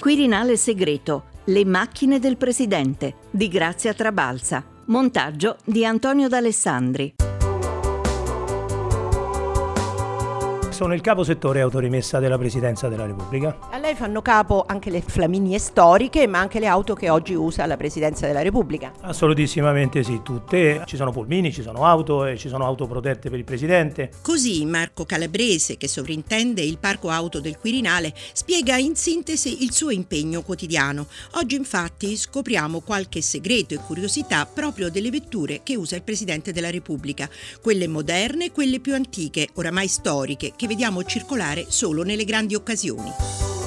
Quirinale segreto. Le macchine del presidente di Grazia Trabalza. Montaggio di Antonio D'Alessandri. Sono il capo settore autorimessa della Presidenza della Repubblica. A lei fanno capo anche le flaminie storiche, ma anche le auto che oggi usa la Presidenza della Repubblica. Assolutissimamente sì, tutte. Ci sono polmini, ci sono auto e ci sono auto protette per il Presidente. Così Marco Calabrese, che sovrintende il parco auto del Quirinale, spiega in sintesi il suo impegno quotidiano. Oggi infatti scopriamo qualche segreto e curiosità proprio delle vetture che usa il Presidente della Repubblica, quelle moderne e quelle più antiche, oramai storiche, che vediamo circolare solo nelle grandi occasioni.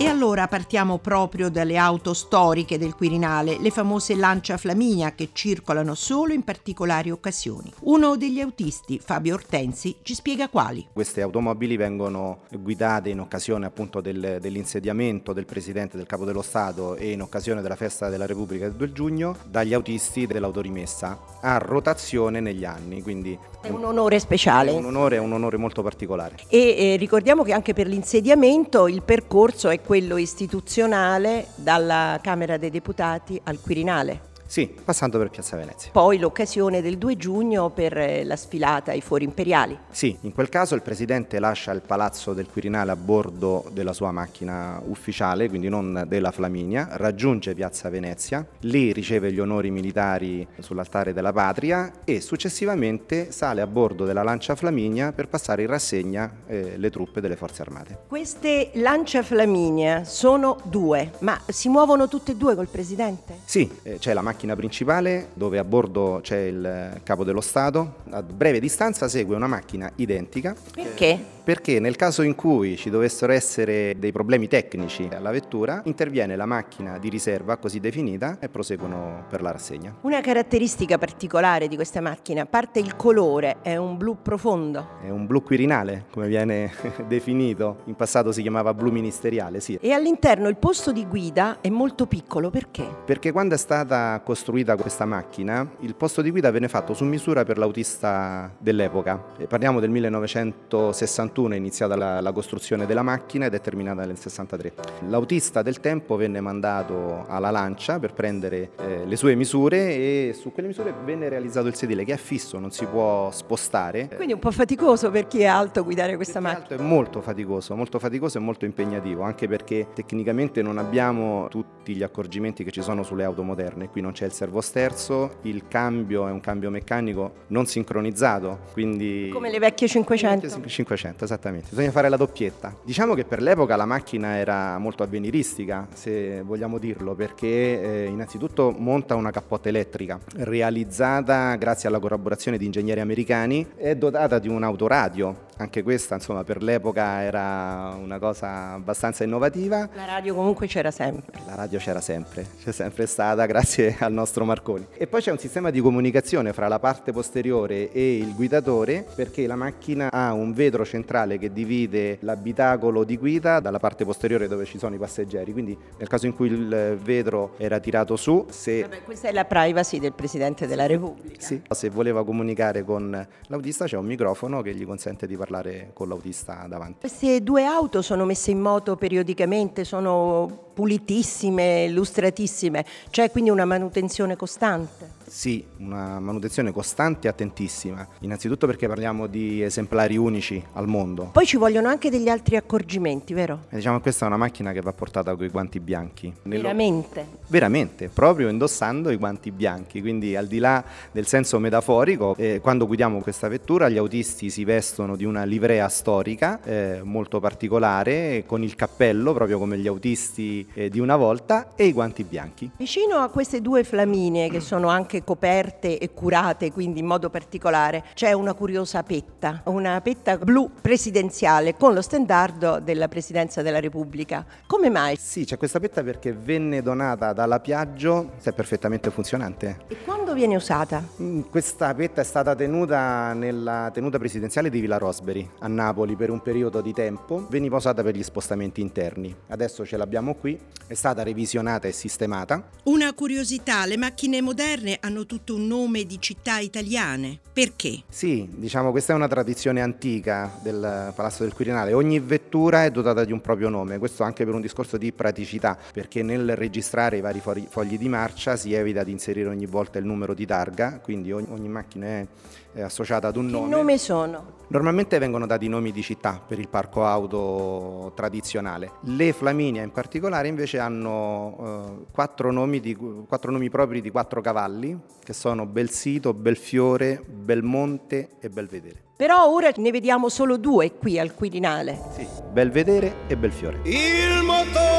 E allora partiamo proprio dalle auto storiche del Quirinale, le famose Lancia Flaminia che circolano solo in particolari occasioni. Uno degli autisti, Fabio Ortensi, ci spiega quali. Queste automobili vengono guidate in occasione appunto del, dell'insediamento del Presidente del Capo dello Stato e in occasione della festa della Repubblica del 2 giugno dagli autisti dell'autorimessa a rotazione negli anni, quindi è un onore speciale. È un onore, è un onore molto particolare. E eh, ricordiamo che anche per l'insediamento il percorso è quello istituzionale dalla Camera dei Deputati al Quirinale. Sì, passando per Piazza Venezia. Poi l'occasione del 2 giugno per eh, la sfilata ai fori imperiali. Sì, in quel caso il Presidente lascia il palazzo del Quirinale a bordo della sua macchina ufficiale, quindi non della Flaminia, raggiunge Piazza Venezia, lì riceve gli onori militari sull'altare della patria e successivamente sale a bordo della Lancia Flaminia per passare in rassegna eh, le truppe delle forze armate. Queste Lancia Flaminia sono due, ma si muovono tutte e due col Presidente? Sì, eh, c'è la macchina macchina principale dove a bordo c'è il capo dello Stato. A breve distanza segue una macchina identica. Perché? perché nel caso in cui ci dovessero essere dei problemi tecnici alla vettura, interviene la macchina di riserva così definita e proseguono per la rassegna. Una caratteristica particolare di questa macchina, a parte il colore, è un blu profondo. È un blu quirinale, come viene definito. In passato si chiamava blu ministeriale, sì. E all'interno il posto di guida è molto piccolo, perché? Perché quando è stata costruita questa macchina, il posto di guida venne fatto su misura per l'autista dell'epoca. Parliamo del 1961 1961 è iniziata la, la, costruzione della macchina ed è terminata nel 63. L'autista del tempo venne mandato alla lancia per prendere eh, le sue misure e su quelle misure venne realizzato il sedile che è fisso, non si può spostare. Quindi un po' faticoso per chi è alto guidare questa perché macchina. È molto faticoso, molto faticoso e molto impegnativo, anche perché tecnicamente non abbiamo tutti gli accorgimenti che ci sono sulle auto moderne. Qui non c'è il servosterzo, il cambio è un cambio meccanico non sincronizzato, quindi... Come le vecchie 500. 500, esattamente, bisogna fare la doppietta. Diciamo che per l'epoca la macchina era molto avveniristica, se vogliamo dirlo, perché eh, innanzitutto monta una cappotta elettrica realizzata grazie alla collaborazione di ingegneri americani, è dotata di un autoradio anche questa insomma per l'epoca era una cosa abbastanza innovativa. La radio comunque c'era sempre. La radio c'era sempre, c'è sempre stata grazie al nostro Marconi. E poi c'è un sistema di comunicazione fra la parte posteriore e il guidatore perché la macchina ha un vetro centrale che divide l'abitacolo di guida dalla parte posteriore dove ci sono i passeggeri, quindi nel caso in cui il vetro era tirato su, se... Vabbè, questa è la privacy del Presidente della Repubblica. Sì, se voleva comunicare con l'autista c'è un microfono che gli consente di parlare parlare con l'autista davanti. Queste due auto sono messe in moto periodicamente, sono pulitissime, lustratissime, c'è quindi una manutenzione costante? Sì, una manutenzione costante e attentissima, innanzitutto perché parliamo di esemplari unici al mondo. Poi ci vogliono anche degli altri accorgimenti, vero? E diciamo che questa è una macchina che va portata con i guanti bianchi. Veramente? Veramente, proprio indossando i guanti bianchi, quindi al di là del senso metaforico, eh, quando guidiamo questa vettura gli autisti si vestono di una livrea storica eh, molto particolare, con il cappello, proprio come gli autisti eh, di una volta e i guanti bianchi. Vicino a queste due flaminee che sono anche coperte e curate, quindi in modo particolare, c'è una curiosa petta, una petta blu presidenziale con lo stendardo della Presidenza della Repubblica. Come mai? Sì, c'è questa petta perché venne donata dalla Piaggio, è perfettamente funzionante. E quando viene usata? Mm, questa petta è stata tenuta nella tenuta presidenziale di Villa Rosberry a Napoli per un periodo di tempo, veniva usata per gli spostamenti interni. Adesso ce l'abbiamo qui è stata revisionata e sistemata. Una curiosità, le macchine moderne hanno tutto un nome di città italiane. Perché? Sì, diciamo questa è una tradizione antica del Palazzo del Quirinale. Ogni vettura è dotata di un proprio nome, questo anche per un discorso di praticità, perché nel registrare i vari fogli di marcia si evita di inserire ogni volta il numero di targa, quindi ogni, ogni macchina è, è, associata ad un che nome. Che nome sono? Normalmente vengono dati nomi di città per il parco auto tradizionale. Le Flaminia in particolare invece hanno eh, quattro, nomi di, quattro nomi propri di quattro cavalli, che sono Belsito, Belfiore, Belmonte e Belvedere. Però ora ne vediamo solo due qui al Quirinale. Sì, Belvedere e Belfiore. Il motore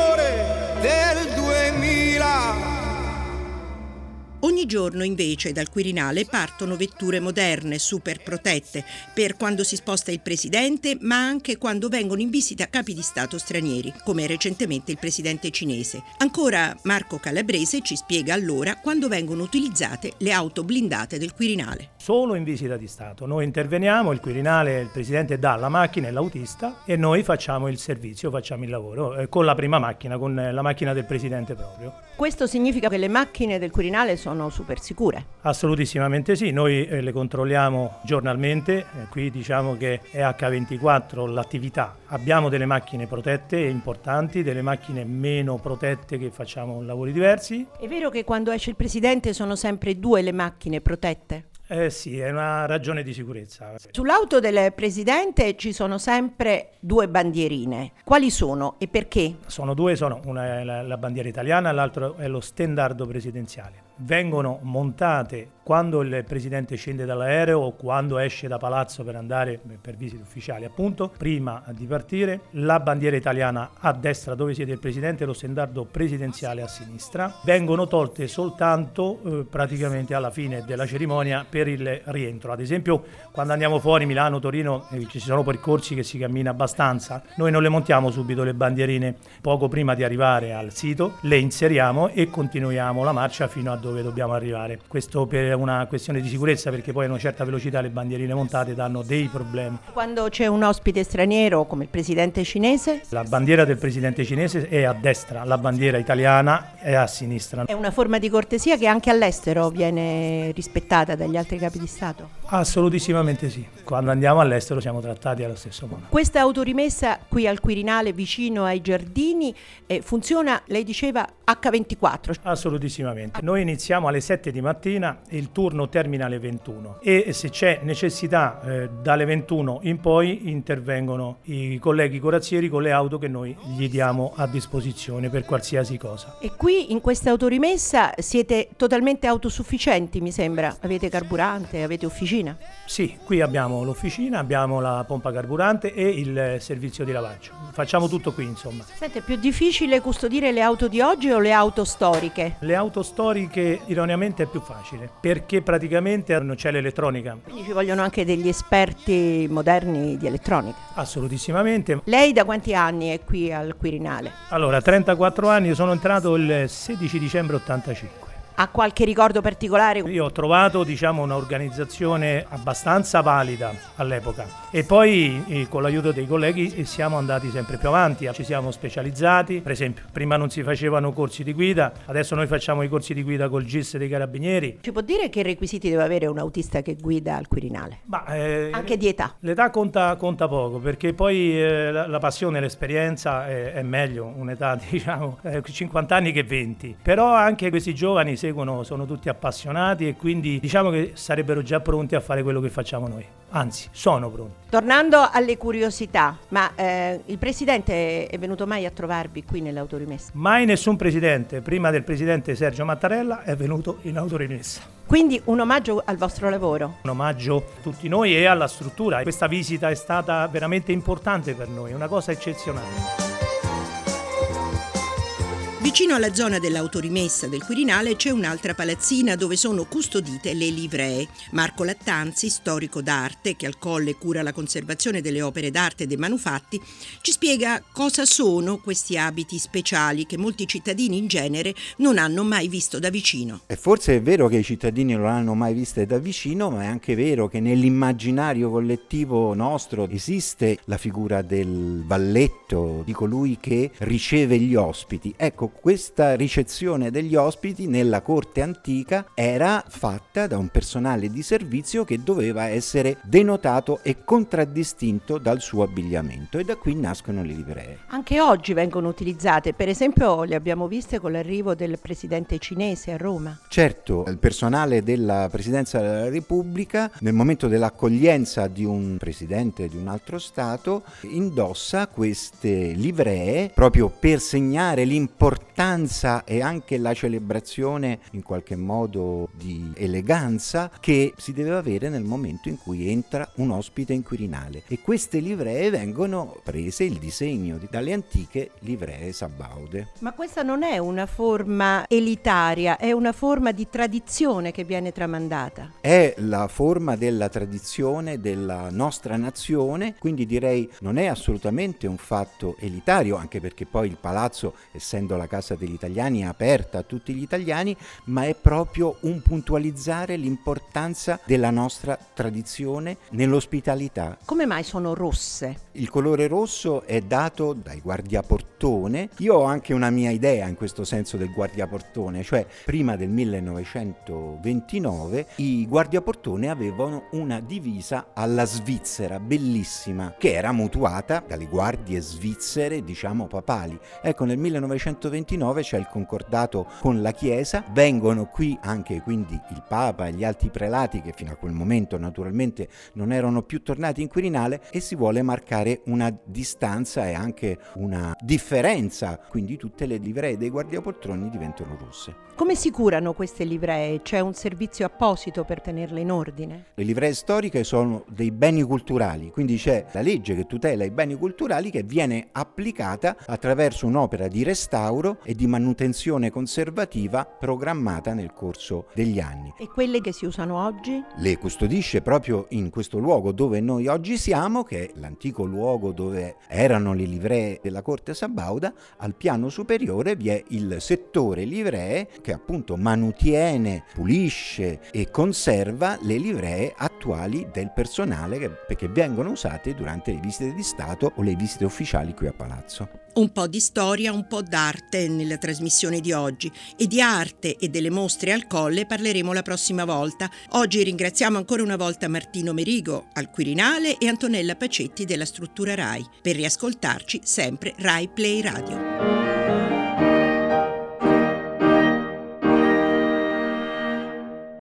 giorno invece dal Quirinale partono vetture moderne, super protette, per quando si sposta il presidente, ma anche quando vengono in visita capi di Stato stranieri, come recentemente il presidente cinese. Ancora Marco Calabrese ci spiega allora quando vengono utilizzate le auto blindate del Quirinale. Solo in visita di Stato. Noi interveniamo, il Quirinale, il presidente dà la macchina e l'autista e noi facciamo il servizio, facciamo il lavoro eh, con la prima macchina, con la macchina del presidente proprio. Questo significa che le macchine del Quirinale sono super sicure? Assolutissimamente sì, noi eh, le controlliamo giornalmente, eh, qui diciamo che è H24 l'attività. Abbiamo delle macchine protette importanti, delle macchine meno protette che facciamo lavori diversi. È vero che quando esce il presidente sono sempre due le macchine protette? Eh sì, è una ragione di sicurezza. Sull'auto del presidente ci sono sempre due bandierine. Quali sono e perché? Sono due, sono una è la, la bandiera italiana, l'altro è lo stendardo presidenziale. Vengono montate quando il presidente scende dall'aereo o quando esce da palazzo per andare per visite ufficiali, appunto, prima di partire, la bandiera italiana a destra dove siede il presidente e lo stendardo presidenziale a sinistra. Vengono tolte soltanto eh, praticamente alla fine della cerimonia per il rientro. Ad esempio, quando andiamo fuori Milano, Torino, eh, ci sono percorsi che si cammina abbastanza, noi non le montiamo subito le bandierine poco prima di arrivare al sito, le inseriamo e continuiamo la marcia fino a dove dobbiamo arrivare. Questo per una questione di sicurezza perché poi a una certa velocità le bandierine montate danno dei problemi. Quando c'è un ospite straniero come il presidente cinese? La bandiera del presidente cinese è a destra, la bandiera italiana è a sinistra. È una forma di cortesia che anche all'estero viene rispettata dagli altri capi di Stato? Assolutissimamente sì. Quando andiamo all'estero siamo trattati allo stesso modo. Questa autorimessa qui al Quirinale vicino ai giardini eh, funziona, lei diceva, H24? Assolutissimamente. Noi iniziamo alle 7 di mattina, il turno termina alle 21 e se c'è necessità eh, dalle 21 in poi intervengono i colleghi corazzieri con le auto che noi gli diamo a disposizione per qualsiasi cosa. E qui in questa autorimessa siete totalmente autosufficienti mi sembra? Avete carburante, avete officina? Sì, qui abbiamo l'officina, abbiamo la pompa carburante e il servizio di lavaggio. Facciamo tutto qui insomma. Senti, è più difficile custodire le auto di oggi o le auto storiche? Le auto storiche ironeamente è più facile perché praticamente non c'è l'elettronica. Quindi ci vogliono anche degli esperti moderni di elettronica. Assolutissimamente. Lei da quanti anni è qui al Quirinale? Allora, 34 anni, sono entrato il 16 dicembre 85. Ha qualche ricordo particolare? Io ho trovato diciamo, un'organizzazione abbastanza valida all'epoca e poi eh, con l'aiuto dei colleghi siamo andati sempre più avanti, ci siamo specializzati, per esempio prima non si facevano corsi di guida, adesso noi facciamo i corsi di guida col GIS dei carabinieri. Ci può dire che requisiti deve avere un autista che guida al Quirinale? Ma, eh, Anche di età? L'età conta, conta poco perché poi eh, la, la, passione, l'esperienza è, è meglio, un'età diciamo 50 anni che 20, però anche questi giovani se seguono sono tutti appassionati e quindi diciamo che sarebbero già pronti a fare quello che facciamo noi. Anzi, sono pronti. Tornando alle curiosità, ma eh, il presidente è venuto mai a trovarvi qui nell'autorimessa? Mai nessun presidente, prima del presidente Sergio Mattarella, è venuto in autorimessa. Quindi un omaggio al vostro lavoro. Un omaggio a tutti noi e alla struttura. Questa visita è stata veramente importante per noi, una cosa eccezionale. Vicino alla zona dell'autorimessa del Quirinale c'è un'altra palazzina dove sono custodite le livree. Marco Lattanzi, storico d'arte che al Colle cura la conservazione delle opere d'arte e dei manufatti, ci spiega cosa sono questi abiti speciali che molti cittadini in genere non hanno mai visto da vicino. E forse è vero che i cittadini non hanno mai viste da vicino, ma è anche vero che nell'immaginario collettivo nostro esiste la figura del valletto, di colui che riceve gli ospiti. Ecco, questa ricezione degli ospiti nella corte antica era fatta da un personale di servizio che doveva essere denotato e contraddistinto dal suo abbigliamento e da qui nascono le livree. Anche oggi vengono utilizzate, per esempio le abbiamo viste con l'arrivo del presidente cinese a Roma. Certo, il personale della Presidenza della Repubblica nel momento dell'accoglienza di un presidente di un altro Stato indossa queste livree proprio per segnare l'importanza forth. E anche la celebrazione in qualche modo di eleganza che si deve avere nel momento in cui entra un ospite in Quirinale e queste livree vengono prese il disegno dalle antiche livree sabaude. Ma questa non è una forma elitaria, è una forma di tradizione che viene tramandata. È la forma della tradizione della nostra nazione, quindi direi non è assolutamente un fatto elitario, anche perché poi il palazzo, essendo la casa degli italiani, è aperta a tutti gli italiani, ma è proprio un puntualizzare l'importanza della nostra tradizione nell'ospitalità. Come mai sono rosse? Il colore rosso è dato dai guardiaportone. Io ho anche una mia idea in questo senso del guardiaportone, cioè prima del 1929 i guardiaportone avevano una divisa alla Svizzera, bellissima, che era mutuata dalle guardie svizzere, diciamo papali. Ecco, nel 1929 c'è il concordato con la Chiesa, vengono qui anche quindi il Papa e gli altri prelati che fino a quel momento naturalmente non erano più tornati in Quirinale e si vuole marcare una distanza e anche una differenza, quindi tutte le livree dei guardiapoltroni diventano rosse. Come si curano queste livree? C'è un servizio apposito per tenerle in ordine? Le livree storiche sono dei beni culturali, quindi c'è la legge che tutela i beni culturali che viene applicata attraverso un'opera di restauro e di manutenzione conservativa programmata nel corso degli anni. E quelle che si usano oggi? Le custodisce proprio in questo luogo dove noi oggi siamo, che è l'antico luogo dove erano le livree della corte sabauda, al piano superiore vi è il settore livree che appunto manutiene, pulisce e conserva le livree attuali del personale che, che vengono usate durante le visite di Stato o le visite ufficiali qui a Palazzo. Un po' di storia, un po' d'arte nella trasmissione di oggi e di arte e delle mostre al Colle parleremo la prossima volta. Oggi ringraziamo ancora una volta Martino Merigo al Quirinale e Antonella Pacetti della struttura RAI. Per riascoltarci sempre RAI Play Radio.